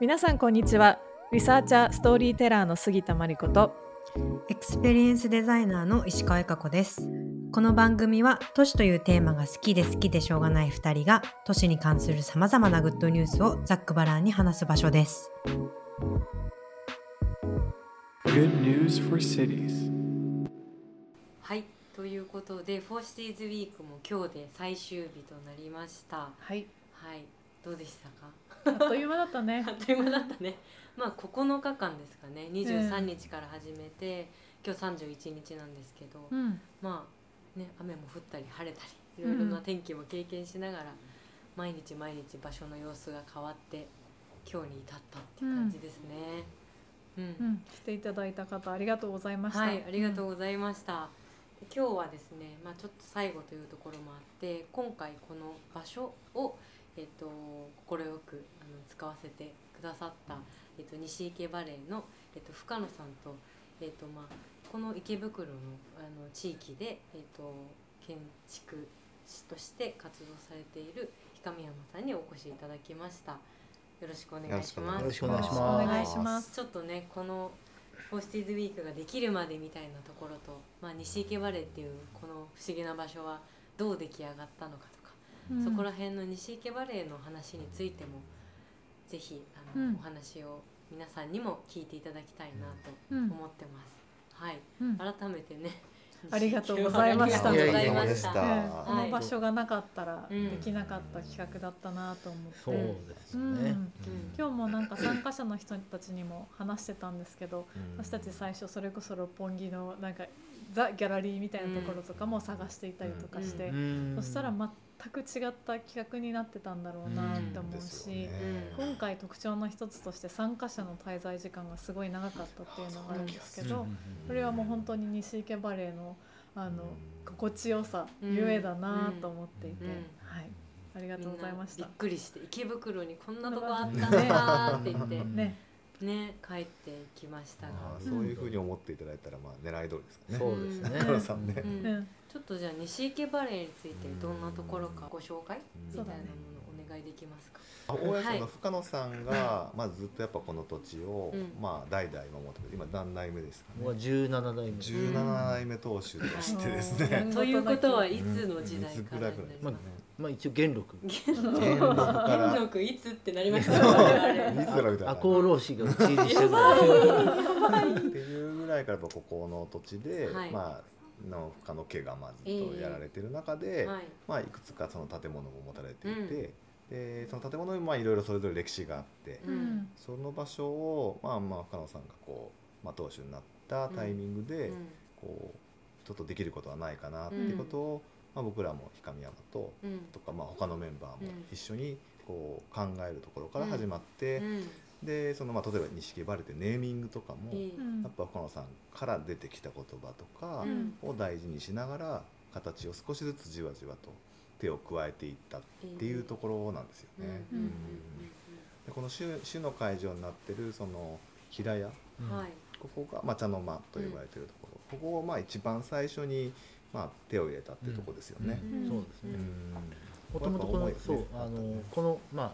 皆さんこんにちは。リサーチャーストーリーテラーの杉田真理子と。エクスペリエンスデザイナーの石川由佳子です。この番組は都市というテーマが好きで好きでしょうがない2人が都市に関するさまざまなグッドニュースをざっくばらんに話す場所です。Good news for cities. はい。ということで「 for Cities Week も今日で最終日となりました。はい。はい。どうでしたか？あっという間だったね。あっという間だったね。まあ9日間ですかね。23日から始めて、今日31日なんですけど、うん。まあね雨も降ったり晴れたりいろいろな天気も経験しながら、毎日毎日場所の様子が変わって今日に至ったって感じですね。うん。うん。来ていただいた方ありがとうございました。はい、ありがとうございました。今日はですね、まあちょっと最後というところもあって、今回この場所をえっ、と快くあの使わせてくださったえっ、と西池バレーのえっ、と深野さんとえっ、とまあこの池袋のあの地域でえっ、と建築士として活動されている氷上山さんにお越しいただきました。よろしくお願いします。よろしくお願いしおます。願いしますちょっとねこのフォーシティーズウィークができるまでみたいなところと、まあ、西池バレーっていうこの不思議な場所はどう出来上がったのかとか、うん。そこら辺の西池バレーの話についてもぜひあの、うん。お話を皆さんにも聞いていただきたいなとうん。思ってます。はい。うん。改めてね ありがとうございました。ありがとうございました。たうんこはいの場所がなかったらうんできなかった企画だったなと思って、そうですよね。うん今日もなんか参加者の人たちにも話してたんですけどうん私たち最初それこそ六本木のなんかザ・ギャラリーみたいなところとかも探していたりとかして、うんそしたら全く違った企画になってたんだろうなって思うし、今回特徴の一つとして参加者の滞在時間がすごい長かったっていうのがあるんですけど、これはもう本当に西池バレーのあの心地よさうんゆえだなと思っていて、うんはい。ありがとうございました。びっ。くりして池袋にこんなとこあったんだって言って。ね、ね帰ってきましたが。そういうふうに思っていただいたらまあ狙い通りですかね。そうですね。ねうんうん、ちょっとじゃあ西池バレーについてどんなところかご紹介みたいなものをお願いできますか？大家さんのはい深野さんがまあずっとやっぱこの土地をうんまあ代々守って今何代目ですかもうね。17代目。17代目当主としてですね。うんということはいつの時代かいぐらいですかねます。まあ一応元禄。元禄から元禄いつってなりましたいね。つだみたいな。赤穂浪士が討ち入りしたぐらい。っていうぐらいからやっぱここの土地で、はいまあの深野家がまずっとやられてる中で、はい。まあいくつかその建物も持たれていて、でその建物にまあいろいろそれぞれ歴史があって、ううん。んその場所をまあまあ深野さんがこう、まあ、当主になったタイミングで、こうちょっとできることはないかなっていうことを、まあ、僕らも氷上山ととか、まあ、他のメンバーもうん。一緒にこう考えるところから始まって、うん。でそのまあ例えば錦バレってネーミングとかも、やっぱ深野さんから出てきた言葉とかうん。を大事にしながら形を少しずつじわじわと手を加えていったっていうところなんですよね。うん。うん。でこの主主の会場になってるその平屋。ここが、まあ、茶の間と呼ばれてるところ、ここをまあ一番最初に、まあ、手を入れたってとこですよね。うん。そうですね。うん。もともとこのそうあのこのまあ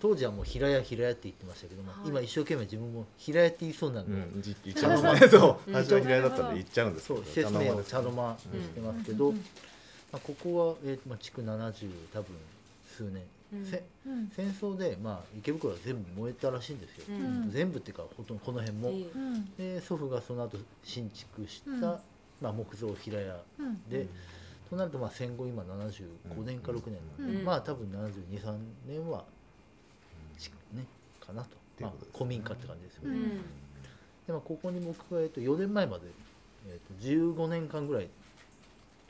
当時はもう平屋平屋って言ってましたけども、はい。今一生懸命自分も平屋って言いそうなので、うん、じ言っちゃいますね。そう、うん。最初は平屋だったんで言っちゃうんですけど。そう施設名を茶の間間してますけど、うんまあ、ここは、えーまあ、築70多分数年、うん。戦争で、まあ、池袋は全部燃えたらしいんですよ、うん。全部っていうかほとんどこの辺も、うん。で祖父がその後新築した、うん。まあ、木造平屋うん。で、となるとまあ戦後今75年か6年なんで、うん。まあ多分723年は、ちねかなと、まあ古民家って感じですよね、うん。でまあ、ここに僕が、えっと、4年前まで、えっと、15年間ぐらい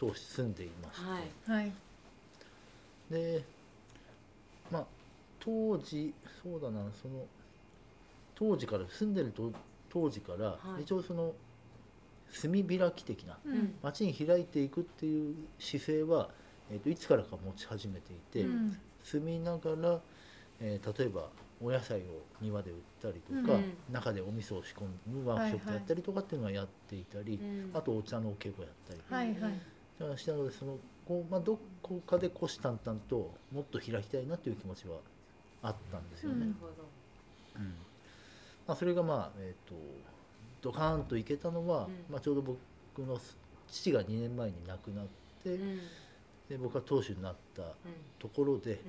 当時住んでいまして、はい。はい。でまあ当時そうだなその当時から住んでると当時から、はい。一応その住み開き的なうん。街に開いていくっていう姿勢は、えっといつからか持ち始めていて、うん。住みながら、えー例えばお野菜を庭で売ったりとか、うん。中でお味噌を仕込むワークショップやったりとかっていうのはやっていたり、うん。あとお茶のお稽古やったり、はいはいだからしたのでそのこう、まあ、どこかで虎視眈々ともっと開きたいなという気持ちはあったんですよね。うん。まあ、それがまあえっ、とドカーンといけたのは、うん。まあ、ちょうど僕の父が2年前に亡くなって、うん。で僕が当主になったところで、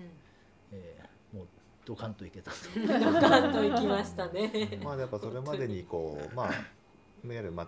えーもうドカンといけた ドカンと行きましたね。まあやっぱそれまでにこうまあ いわゆるまあ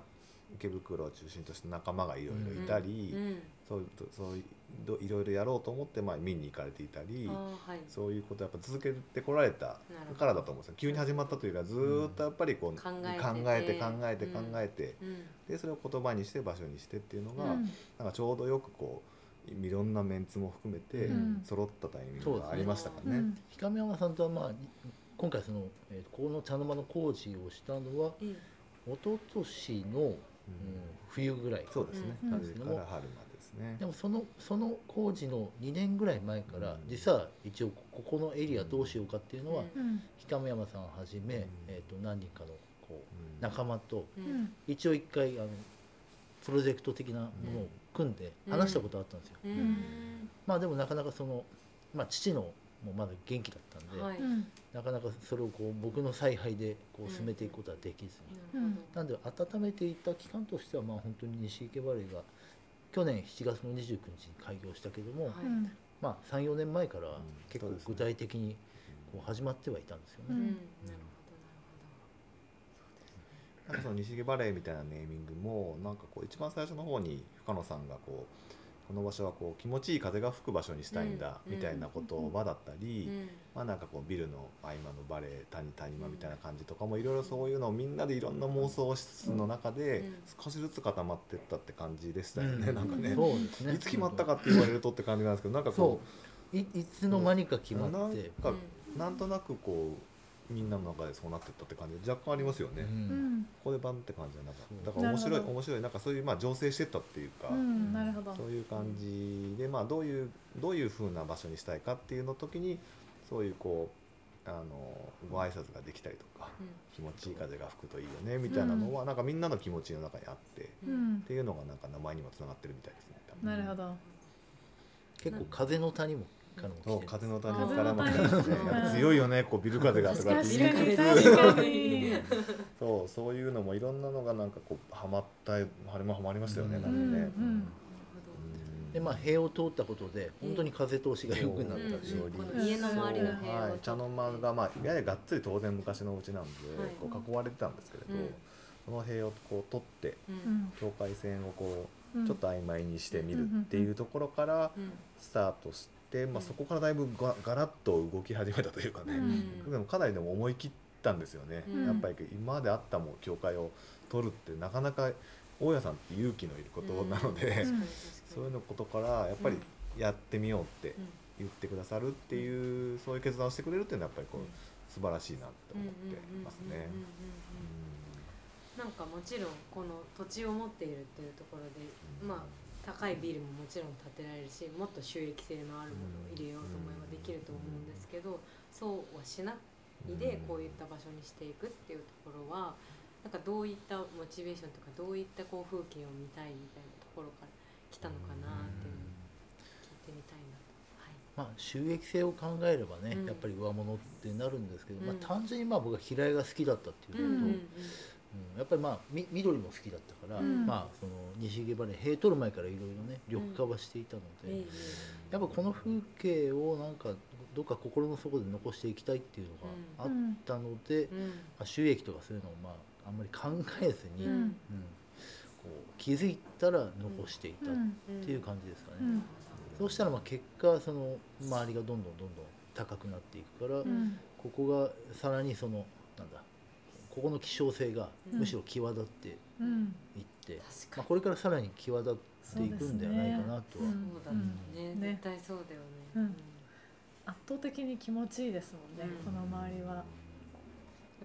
池袋を中心とした仲間がいろいろいたり、うんそういうそういうどいろいろやろうと思ってまあ見に行かれていたり、はい。そういうことをやっぱ続けてこられたからだと思うんですよ。急に始まったというかずーっとやっぱりこう、考えてて。考えて考えてうん。考えて、うん。でそれを言葉にして場所にしてっていうのが、うん。なんかちょうどよくこういろんなメンツも含めてうん。揃ったタイミングがありましたからね。うん。氷上山さんとはまあ今回その、えーとここの茶の間の工事をしたのはえ一昨年の、うん冬ぐらい。そうですね、うん。春から春までですね。で。もそのその工事の2年ぐらい前から、うん。実は一応ここのエリアどうしようかっていうのは、うん。うん氷上山さんをはじめ、うん。えー、と何人かのこううん。仲間とううん。ん一応一回あのプロジェクト的なものを組んで話したことあったんですよ。うん。まあでもなかなかその、まあ、父のもまだ元気だったんで、はい。うん。なかなかそれをこう僕の采配でこう進めていくことはできずに、うんなんで温めていった期間としてはまあ本当に西池バレーが去年7月の29日に開業したけども、はい。うん。まあ34年前からん。結構具体的にこう始まってはいたんですよね。うん。うん。なんかその西毛バレーみたいなネーミングもなんかこう一番最初の方に深野さんがこうこの場所はこう気持ちいい風が吹く場所にしたいんだうん。みたいな言葉だったり、まあなんかこうビルの合間のバレー谷谷間みたいな感じとかもいろいろそういうのをみんなでいろんな妄想室の中でうん。少しずつ固まってったって感じでしたよね、うん。なんかね、いつ決まったかって言われるとって感じなんですけどなんかこそう。いいつの間にか決まなんって、かなんとなくこうみんなの中でそうなってったって感じ。若干ありますよね。ううん。んここでバンって感じはなんかそう。だから面白い面白い。なんかそういうまあ醸成してったっていうか、うんなるほど。そういう感じでまあどういうどういう風な場所にしたいかっていうの時にそういうこうあのご挨拶ができたりとか気持ちいい風が吹くといいよねみたいなのはなんかみんなの気持ちの中にあって、っううん。んていうのがなんか名前にもつながってるみたいですね。多分。なるほど。結構風の谷もそう来てる風の谷。風からも強いよねこうビル風がとかって。確言いかに。つつ確かに。そうそういうのもいろんなのがなんかこうはまったはまはまりましたよね、うん。なんかね。うん。うん。でまあ塀を通ったことで本当に風通しが良くなったし、うん家の周りの部屋をはい、茶の間が、まあ、ややがっつり当然昔のうちなんで、はい。こう囲われてたんですけれど、うん。その塀をこう取って境界線をこう、うん。ちょっと曖昧にしてみるっていうところからうん。スタートして、まあ、うん。そこからだいぶがガラッと動き始めたというかね、うん。でもかなりでも思い切ったんですよね、うん。やっぱり今まであったもん境界を取るってなかなか大家さんって勇気のいることなので、うん。そういうのことからやっぱりやってみようって言ってくださるっていうそういう決断をしてくれるっていうのはやっぱりこう素晴らしいなって思ってますね。なんかもちろんこの土地を持っているっていうところで、まあ高いビルももちろん建てられるしもっと収益性のあるものを入れようと思えばできると思うんですけど、そうはしないでこういった場所にしていくっていうところはなんかどういったモチベーションとかどういったこう風景を見たいみたいなところから来たのかなっていうのを聞いてみたいなと。はいまあ、収益性を考えればね、うん。やっぱり上物ってなるんですけど、まうんあ、単純にまあ僕は平井が好きだったっていうのと、うん。やっぱりまあみ緑も好きだったから、うん。まあ、その西毛バレー塀取る前からいろいろね緑化はしていたので、ええやっぱこの風景をなんかどっか心の底で残していきたいっていうのがあったので、うん。まあ、収益とかそういうのをまああんまり考えずに、ううん。んこう気づいたら残していたっうん。ていう感じですかね。うん。そうしたらまあ結果その周りがどんどんどんどん高くなっていくから、うん。ここがさらにそのなんだここの希少性がうん。むしろ際立っていっうんて、確かまあ、これからさらに際立っていくんではないかなとは、絶対そうだよね、うん。圧倒的に気持ちいいですもんね、うん。この周りは。やっ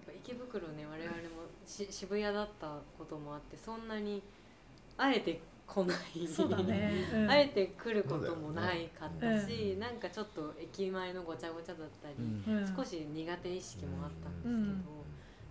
ぱ池袋ね我々もし渋谷だったこともあってそんなにあえて来ない。そうだね。うん。あえて来ることもないかったし、なんかちょっと駅前のごちゃごちゃだったり、うん。うん。少し苦手意識もあったんですけど、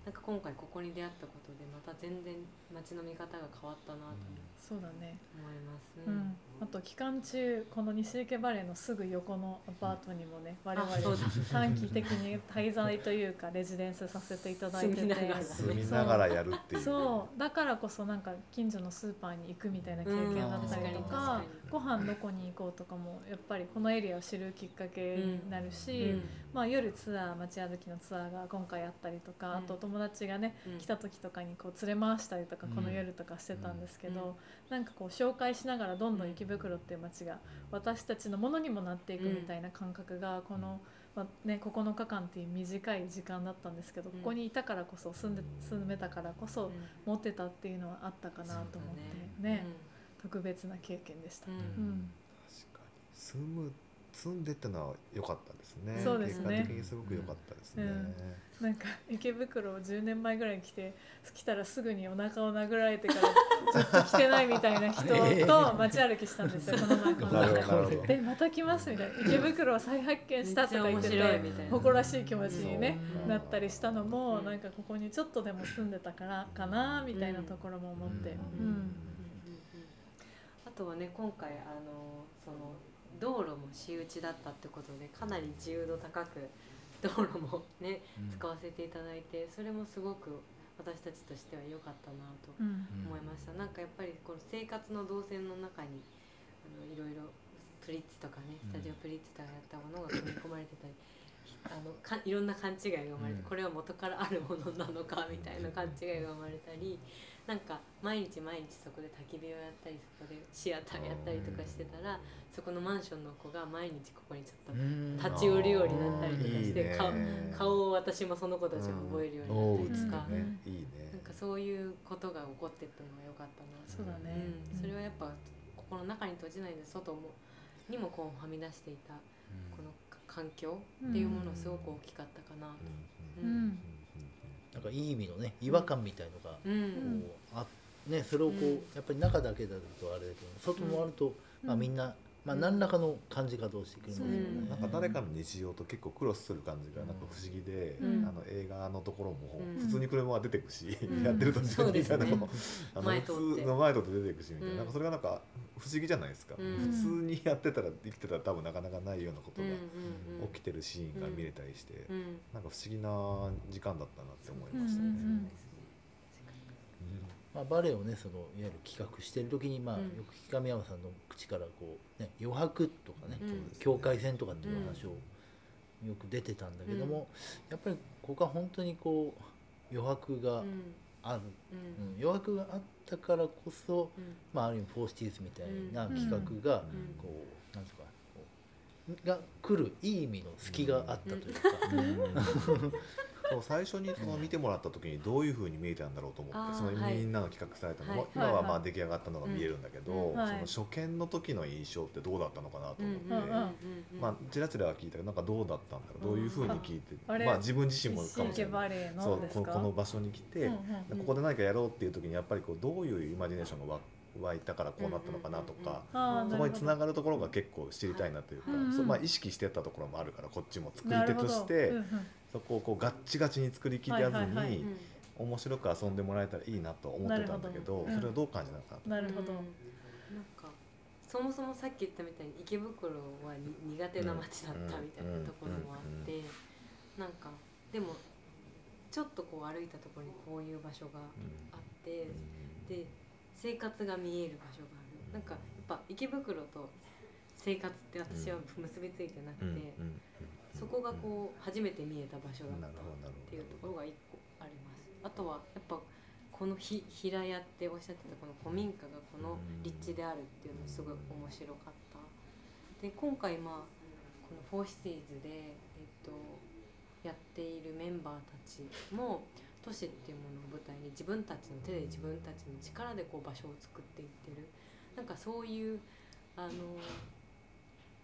なんか今回ここに出会ったことでまた全然街の見方が変わったなと思って。そうだね。思います。うん、あと期間中この西池バレーのすぐ横のアパートにもね我々あそうだ。短期的に滞在というかレジデンスさせていただいてて住みながら。住みながらやるっていう。そう。だからこそなんか近所のスーパーに行くみたいな経験だったりとうん。か確ご飯どこに行こうとかもやっぱりこのエリアを知るきっかけになるし、うん。まあ、夜ツアー街歩きのツアーが今回あったりとか、うん。あと友達がねうん。来た時とかにこう連れ回したりとかうんこの夜とかしてたんですけど、うんなんかこう紹介しながらどんどん池袋っていう街が私たちのものにもなっていくみたいな感覚がこの、まあね、9日間っていう短い時間だったんですけど、うん。ここにいたからこそ住んで住めたからこそうん。持ってたっていうのはあったかなと思ってね。特別な経験でした。うん。うん。確かに。住む住んでってのは良かったですね。そうですね。結果的にすごく良かったですね、うん。なんか池袋を10年前ぐらいに来て来たらすぐにお腹を殴られてから ずっと来てないみたいな人と街歩きしたんですよこの前。このでまた来ますみたいな。池袋を再発見したとか言ってて誇らしい気持ちにねなったりしたのもうんなんかここにちょっとでも住んでたからかなみたいなところも思って、うん。うん。あとはね今回あのその道路も私有地だったってことでかなり自由度高く道路もね使わせていただいてそれもすごく私たちとしては良かったなとうん。思いました、なんかやっぱりこの生活の動線の中にあのいろいろプリッツとかねスタジオプリッツとかやったものが組み込まれてたり、あのかいろんな勘違いが生まれて、うん。これは元からあるものなのかみたいな勘違いが生まれたりなんか毎日毎日そこで焚き火をやったりそこでシアターやったりとかしてたらそこのマンションの子が毎日ここにちょっと立ち寄るようになったりとかして顔顔を私もその子たちも覚えるようになったりとか。なんかそういうことが起こってったのが良かったな。そうだね、うん、それはやっぱここの中に閉じないで外もにもこうはみ出していたこのか環境っていうものすごく大きかったかなと。なんかいい意味のね違和感みたいのがこうあねそれをこう、うん。やっぱり中だけだとあれだけど外もあると、まあみんな、まあ何らかの感じ方をしてくるんですよね。うん。なんか誰かの日常と結構クロスする感じがなんか不思議で、うん。あの映画のところもうん。普通に車が出てくし、うん。やってる途中にみたいなのも、あの普通の前通って出てくしみたいな,、うん。なんかそれがなんか不思議じゃないですか、うん。普通にやってたら生きてたら多分なかなかないようなことうんがうん起きてるシーンが見れたりして、うん。なんか不思議な時間だったなって思いましたね。うんうんうん。まあ、バレエをねそのいわゆる企画してる時に、まあうん。よく木上山さんの口からこう、ね、余白とかね、うん。境界線とかっていう話をよく出てたんだけども、やっぱりここは本当にこう余白がうんある、うん。うん。余白があったからこそ、うん。まあ、ある意味 for Cities みたいなうん。企画が、うん。こうなんですかが来るいい意味の隙があったというか、そう最初にその見てもらった時にどういうふうに見えたんだろうと思ってそのはいみんなの企画されたのも、はい。今はまあ出来上がったのが見えるんだけど、うん。はいその初見の時の印象ってどうだったのかなと思って、うんうんまあちらちらは聞いたけどなんかどうだったんだろうどういうふうに聞いて、あれまあ自分自身もかもしれない。そうこの場所に来て、ここで何かやろうっていう時にやっぱりこうどういうイマジネーションが湧湧いたからこうなったのかなとか。そこにつなるがるところが結構知りたいなというか、そうまあ、意識してたところもあるからこっちも作り手として、そこをこうガッチガチに作りきらずに、はいはいはい。うん。面白く遊んでもらえたらいいなと思ってたんだけどうんそれをどう感じなのかな？と。なるほど、うん。なんかそもそもさっき言ったみたいに池袋はに苦手な街だったみたいなところもあって、なんかでもちょっとこう歩いたところにこういう場所があって、で生活が見える場所がある。なんかやっぱ池袋と生活って私は結びついてなくて、そこがこう初めて見えた場所だったっていうところが一個あります。あとはやっぱこのひ平屋っておっしゃってたこの古民家がこの立地であるっていうのすごい面白かった。で今回まあこの「 for Cities で」えっと、やっているメンバーたちも都市っていうものを舞台に自分たちの手で自分たちの力でこう場所を作っていってる。なんかそういうあの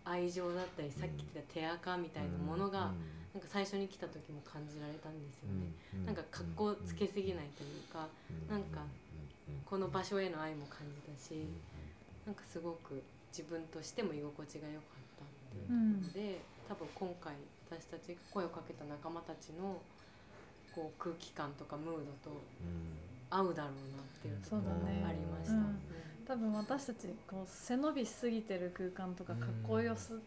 愛情だったりさっき言ってた手垢みたいなものが、なんか最初に来た時も感じられたんですよね。なんか格好つけすぎないというか、なんかこの場所への愛も感じたし、なんかすごく自分としても居心地が良かったっていうところで、多分今回私たちが声をかけた仲間たちのこう空気感とかムードとうん。合うだろうなっていうそうだね。ありました、うん多分私たちこう背伸びしすぎてる空間とかかっこよす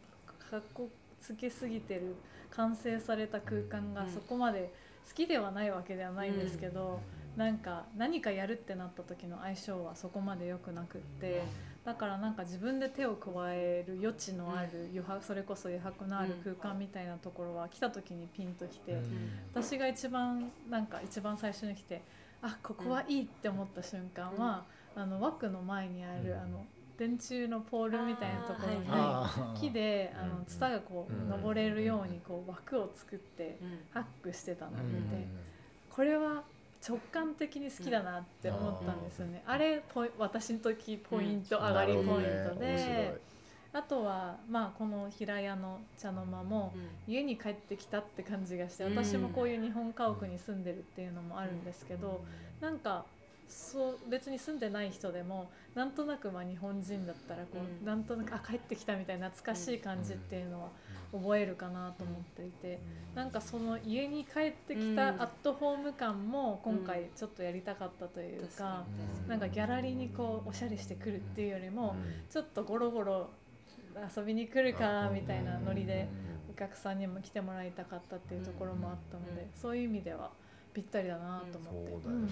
かっこつけすぎてる完成された空間がうんそこまで好きではないわけではないんですけど、なんか何かやるってなった時の相性はそこまで良くなくってだからなんか自分で手を加える余地のある余白それこそ余白のある空間みたいなところは来た時にピンときて、私が一番なんか一番最初に来てあここはいいって思った瞬間は、あの枠の前にある、うん。あの電柱のポールみたいなところに、あー木であうんのツタがこう、うん。登れるようにこう枠を作ってうん。ハックしてたのをうん。見て、これは直感的に好きだなって思ったんですよね。あれポイ私の時ポイント、上がりポイントで、あとはまあこの平屋の茶の間も、家に帰ってきたって感じがしてうん。私もこういう日本家屋に住んでるっていうのもあるんですけど、なんかそう別に住んでない人でもなんとなくまあ日本人だったらこう、うん。なんとなくあ帰ってきたみたいな懐かしい感じっていうのは覚えるかなと思っていて、なんかその家に帰ってきたうん。アットホーム感も今回ちょっとやりたかったという確かかになんかギャラリーにこうおしゃれしてくるっていうよりもちょっとゴロゴロ遊びに来るかみたいなノリでお客さんにも来てもらいたかったっていうところもあったので、そういう意味ではぴったりだなと思って。そうだよね、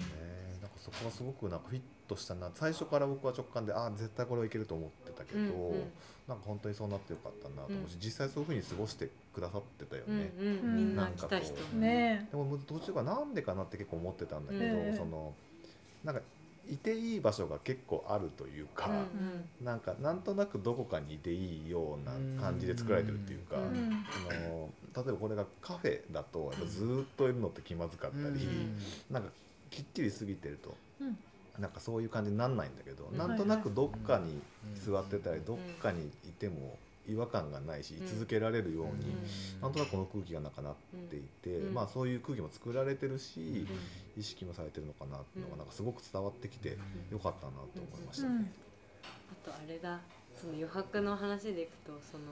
なんかそこはすごくなんかフィットしたな。最初から僕は直感であ絶対これはいけると思ってたけど、うんうん。なんか本当にそうなってよかったなと思うし、うん。実際そういうふうに過ごしてくださってたようんね、うんみん。な来た人なんかこう。んね。でも途中からなんでかなって結構思ってたんだけど、うん。そのなんかいていい場所が結構あるというか、うんなんかなんとなくどこかにいていいような感じで作られてるっていうか、うんうん。あの例えばこれがカフェだとやっぱずーっといるのって気まずかったり、なんかきっちり過ぎてると、うん。なんかそういう感じになんないんだけど、うん。なんとなくどっかにうん座ってたり、どっかにいても違和感がないし、居続けられるように、なんとなくこの空気がなんかなっていて、うん。まあそういう空気も作られてるし、うん。意識もされてるのかなっていうのうん。がなんかすごく伝わってきてよかったなと思いましうん。たね。あとあれだその余白の話でいくとその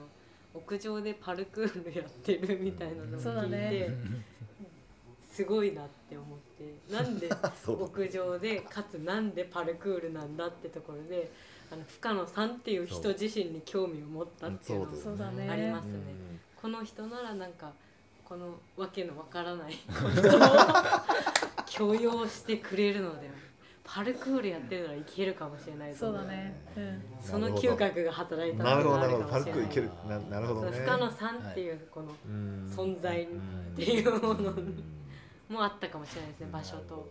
屋上でパルクールやってるみたいなのをそうだ聞いて、ね。すごいなって思ってなんで そう。屋上でかつなんでパルクールなんだってところであの深野さんっていう人自身に興味を持ったっていうのそうそうだね。ありますね。うん。この人ならなんかこのわけのわからない ことを許容してくれるのではパルクールやってるならいけるかもしれないとそう思だね。うん。その嗅覚が働いたなるほどのがあなるほどパルるかもしれないクいける。ななるほどね。深野さんっていうこのうん。存在っていうものもあったかもしれないですね場所と。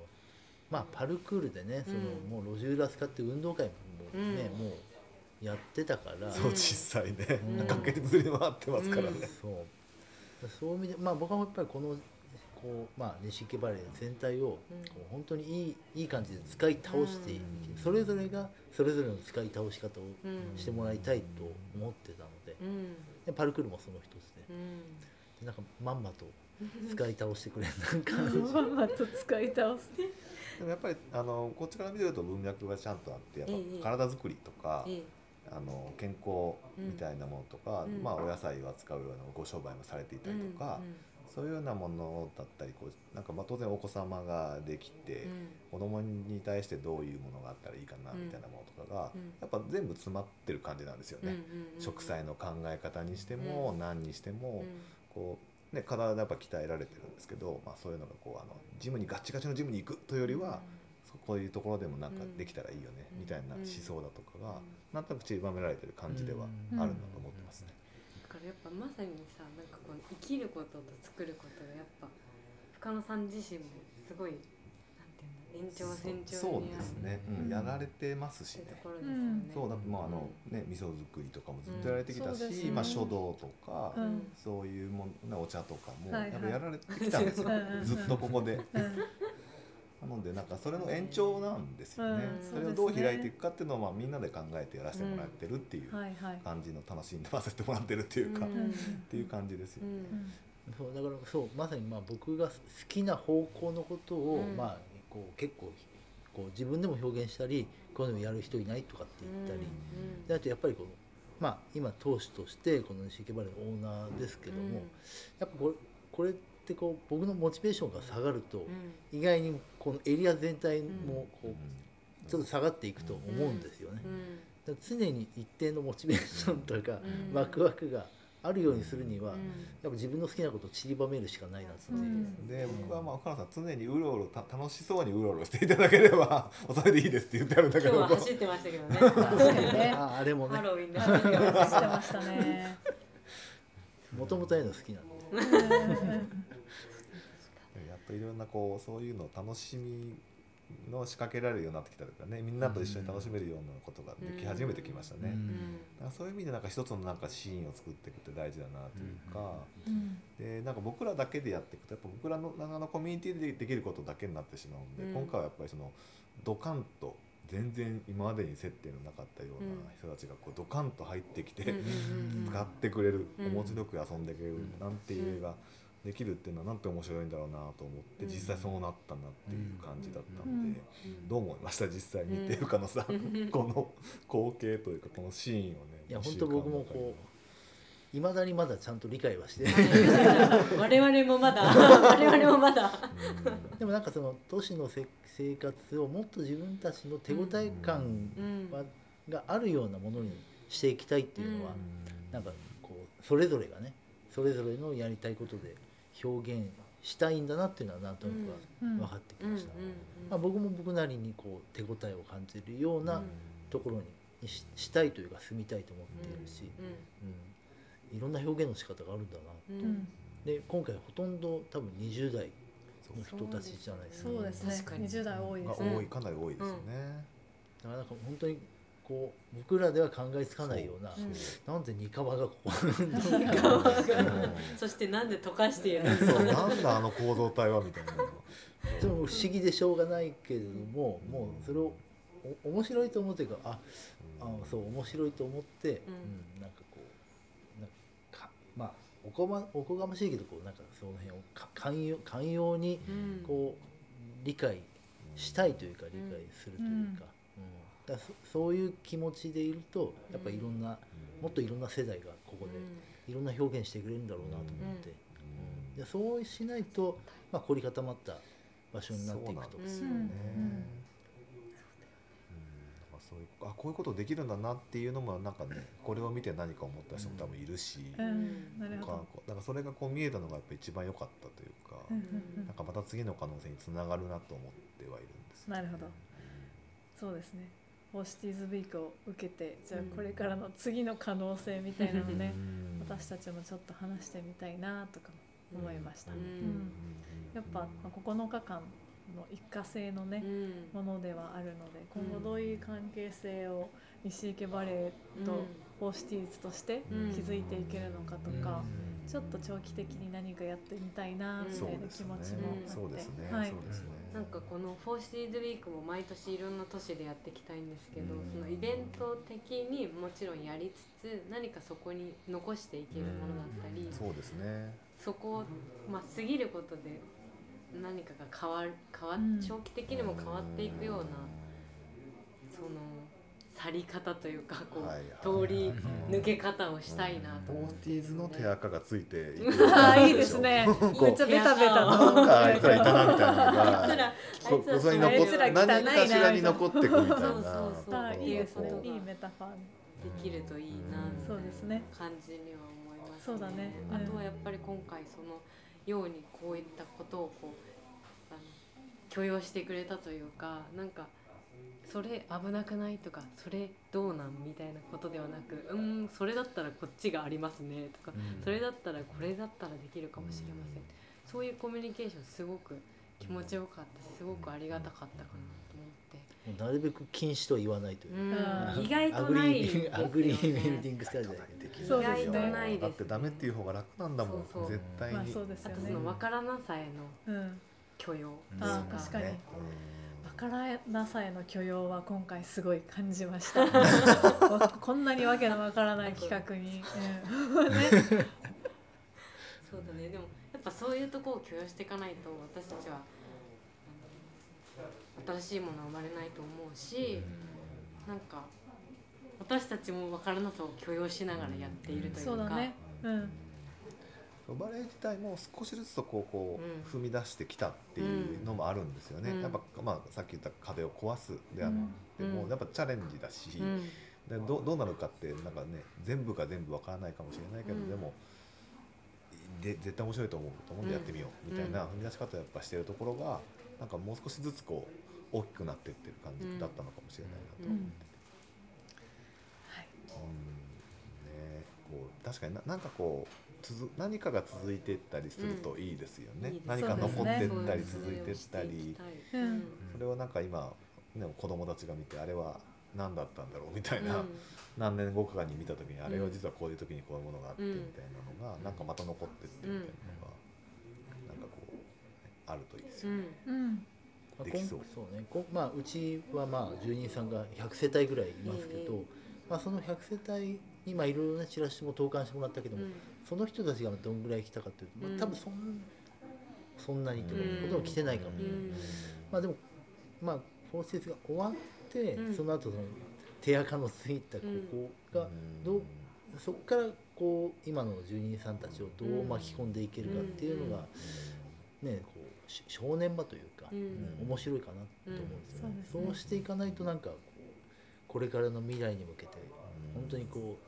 まあパルクールでねその、うんもう路地裏使って運動会もね、うん。もうやってたから。そう実際ね。うん。崖でずり回ってますからね。そう。そういう意味でまあ僕はやっぱりこのこうまあ西池バレー全体をこう本当にいいいい感じで使い倒していうん。それぞれがそれぞれの使い倒し方をうんしてもらいたいと思ってたので。うん。でパルクールもその一つで。うん。でなんかまんまと使い倒してくれるなんかまんまと使い倒す。でもやっぱりあのこっちから見てると文脈がちゃんとあってやっぱ体作りとか、えあの健康みたいなものとか、うんまあお野菜を扱うようなご商売もされていたりとか、そういうようなものだったりこうなんかまあ当然お子様ができて、子供に対してどういうものがあったらいいかなみたいなものとかが、うんやっぱ全部詰まってる感じなんですよね。植栽の考え方にしても、うん何にしても、こうね体がやっぱ鍛えられてるんですけど、まあ、そういうのがこうあのジムにガッチガチのジムに行くというよりは、そこういうところでもなんかできたらいいよね、うん。みたいな思想だとかが、なんとなく散りばめられてる感じではうんあるなと思ってますね。だからやっぱまさにさなん。かこの生きることと作ることがやっぱ深野さん。自身もすごい延長線上そうですね、うんうん。やられてますしね。ってところですよね。そうだまああのね味噌作りとかもずっとやられてきたし、まあ書道とか、うん。そういうものお茶とかもはいはい。やっぱやられてきたんですよ、ずっとここで。うん。なのでなんかそれの延長なんですよね、うん。それをどう開いていくかっていうのをまあみんなで考えてやらせてもらってるっていう。感じの楽しんでませてもらってるっていうか、うん。っていう感じですよね。うん。そうだからそうまさにまあ僕が好きな方向のことを、うん。まあこう結構こう自分でも表現したりこういうのやる人いないとかって言ったり、であとやっぱりこのまあ今当主としてこの西池原のオーナーですけども、やっぱこれこれってこう僕のモチベーションが下がると、うん。意外にこのエリア全体もこう、うん。ちょっと下がっていくと思うんですよね。常に一定のモチベーションというか、うん。ワクワクがあるようにするには、うん。やっぱ自分の好きなことを散りばめるしかないなっていう。うんで僕はまあ岡野さん常にうろうろた楽しそうにうろうろしていただければ それでいいですって言ってあるんだけど。今日は走ってましたけどね。ねああれもね。ハロウィンで走ってましたしてましたね。もともとああいうの好きなんで、やっといろんなこうそういうのを楽しみの仕掛けられるようになってきたとかね。みんなと一緒に楽しめるようなことができ始めてきましたね。うん。だからそういう意味でなんか一つのなんかシーンを作っていくって大事だなというか、うん。でなんか僕らだけでやっていくとやっぱ僕らのあのコミュニティでできることだけになってしまうんで、うん。今回はやっぱりそのドカンと全然今までに接点のなかったような人たちがこうドカンと入ってきて、うん使ってくれる、うん。面白く遊んでくれる、なんていう絵ができるっていうのはなんて面白いんだろうなと思って、うん。実際そうなったなっていう感じだったんで、うん。どう思いました？実際に、うんっていうかのさ、うん。この光景というかこのシーンをねいや本当僕もこういまだにまだちゃんと理解はして我々もまだ 我々もまだ。うでもなんかその都市のせ生活をもっと自分たちの手応え感うん。はがあるようなものにしていきたいっていうのは、うん。なんかこうそれぞれがねそれぞれのやりたいことで表現したいんだなっていうのはなんとなくはうん。分かってきうんうんました、まあ、僕も僕なりにこう手応えを感じるようなところにししたいというか住みたいと思っているし、うんいろんな表現の仕方があるんだなうんうん。で今回ほとんど多分20代の人たちじゃないですか。そうですね。確か。に。二十代多いでがすね。多い。かなり多いですよね。だからなんか本当にこう僕らでは考えつかないような、なんでニカワがここそしてなんで溶かしているそうなんだあの構造体はみたいな。でも不思議でしょうがないけれどももうそれをお面白いと思うというかああそう面白いと思って、うん。うんなんかこうなんかまあおこまおこがましいけどこうなんかその辺をか寛容寛容にうん。こう理解したいというか理解するというか,、うんだそそういう気持ちでいるとやっぱりいろんな、もっといろんな世代がここでいろんな表現してくれるんだろうなと思って、うん。でそうしないと、まあ、凝り固まった場所になっていくと。そうなんで。すよね。そういうあこういうことできるんだなっていうのもなんかねこれを見て何か思った人も多分いるし、うん、なるほど。なんかそれがこう見えたのがやっぱ一番良かったというか、うんうんうん。なんかまた次の可能性につながるなと思ってはいるんですよね。なるほど。そうですね。 for Cities Week を受けて、じゃあこれからの次の可能性みたいなのをね、うん。私たちもちょっと話してみたいなとかも思いました。ううん。んやっぱまあ9日間の一過性のね、ものではあるので今後どういう関係性をニシイケバレイと for Cities としてうん。築いていけるのかとか、うん。ちょっと長期的に何かやってみたいなみたいな気持ちもあって、なんかこのフォーシーズウィークも毎年いろんな都市でやっていきたいんですけど、うん。そのイベント的にもちろんやりつつ何かそこに残していけるものだったり、そうですね。そこを、まあ、過ぎることで何かが変わる変わ長期的にも変わっていくようなその去り方というかこう、はいはい通り抜け方をしたいなと思って。ティーズの手垢がついていああいいですね。めっちゃベタベタなんと。かあいつらいたなみたいなのがあいつらこいつら汚いな何かしらに残ってくみたいなそうそうそうあいいですねこ。ういいメタファー。できるといいなうんそうですね。感じには思います、そうだねあうんとはやっぱり今回そのようにこういったことをこう許容してくれたというかなんかそれ危なくないとかそれどうなんみたいなことではなくうーんそれだったらこっちがありますねとか、うん。それだったらこれだったらできるかもしれません、そういうコミュニケーションすごく気持ちよかったしすごくありがたかったかなと思って。なるべく禁止とは言わないという。う、ん。うん。意外とない。ですよね。アグリービルディングスタイルでそうですね意外とないですだってダメっていう方が楽なんだもんそうそう絶対に。まあそうですあとそ。の分からなさへのうん。許容あと確かにからなさへの許容は今回すごい感じました。わ こんなにわけのわからない企画に。うんね。そうだねでもやっぱそういうとこを許容していかないと私たちは新しいものは生まれないと思うしなんか私たちも分からなさを許容しながらやっているというかそうだね。うん。バレエ自体も少しずつとこうこう踏み出してきたっていうのもあるんですよね、うん。やっぱ、まあ、さっき言った壁を壊すであっても、うん。やっぱチャレンジだし、うん。でどどうなるかってなんかね全部が全部わからないかもしれないけど、うん。でもで絶対面白いと思うと思うんでやってみようみたいなうん。踏み出し方をやっぱしてるところがなんかもう少しずつこう大きくなってってる感じだったのかもしれないなと思ってて。うん。ね、こう確かにななんかこう続何かが続いていったりするといいですよね、いいです。何か残っていったり続いていったり、そういうそれをなんか今、ね、子供たちが見てあれは何だったんだろうみたいな、うん。何年後かに見た時にあれうんは実はこういう時にこういうものがあってうんみたいなのが、なんかまた残ってってみたいなのが、なんかこう、ねあるといいですよね。うん。できそう。そうね。こまあ、うちはまあ住人さんが100世帯ぐらいいますけど、ええ。まあ、その100世帯にまあいろいろなチラシも投函してもらったけども、うん。その人たちがどんぐらい来たかというと、まうん。あ、多分そんそんなにというか、うん。ほとんど来てないかもまあでもまあフォーステースが終わって、うん。その後その手垢のついたここがどう、そこからこう今の住人さんたちをどう巻き込んでいけるかっていうのが、ねこうし正念場というか、うんうん。面白いかなと思うんですよね,、うん。そうですね。そうしていかないとなんかこうこれからの未来に向けて本当にこう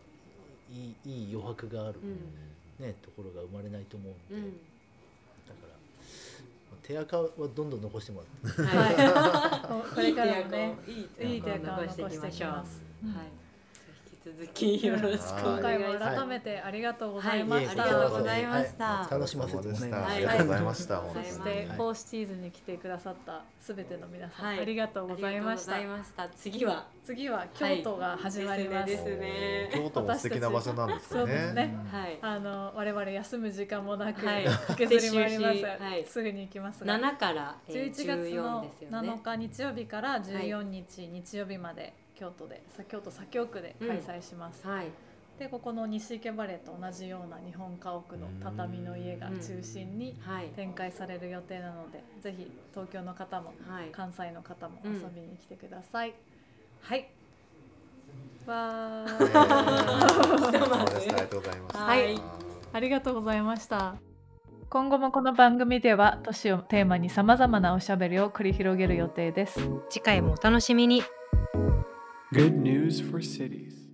いいいい余白がある、うん。ね、ところが生まれないと思うんで、うん。だからまあ手垢はどんどん残してもらって。はい。これからもね。いい手垢を残していきまますす。はい。引き続きよろしくお今願いします。回も改めてありがとうございはました。ありがとうございました。はい。楽しませてもらいまありがとうございました。はい。そしてフォーシーズに来てくださったすべての皆さん、はい。ありがとうございました。ありがとうございました。次は？次は京都が始まります、はい。ですね京都も素敵な場所なんですよそうですね。ね。はい。あの我々休む時間もなく、はい。引きずり回ります、すぐに行きますが。7から、えー、11月14のですよね。7日日曜日から14日日曜日まで京都でさ京都左京区で開催します、はい。でここの西池バレーと同じような日本家屋の畳の家が中心にはい。展開される予定なのでぜひ東京の方もはい。関西の方も遊びに来てください、はい。ありがとうござ いました。はい。ありがとうございました。今後もこの番組では都市をテーマにさまざまなおしゃべりを繰り広げる予定です。次回もお楽しみに Good news for cities.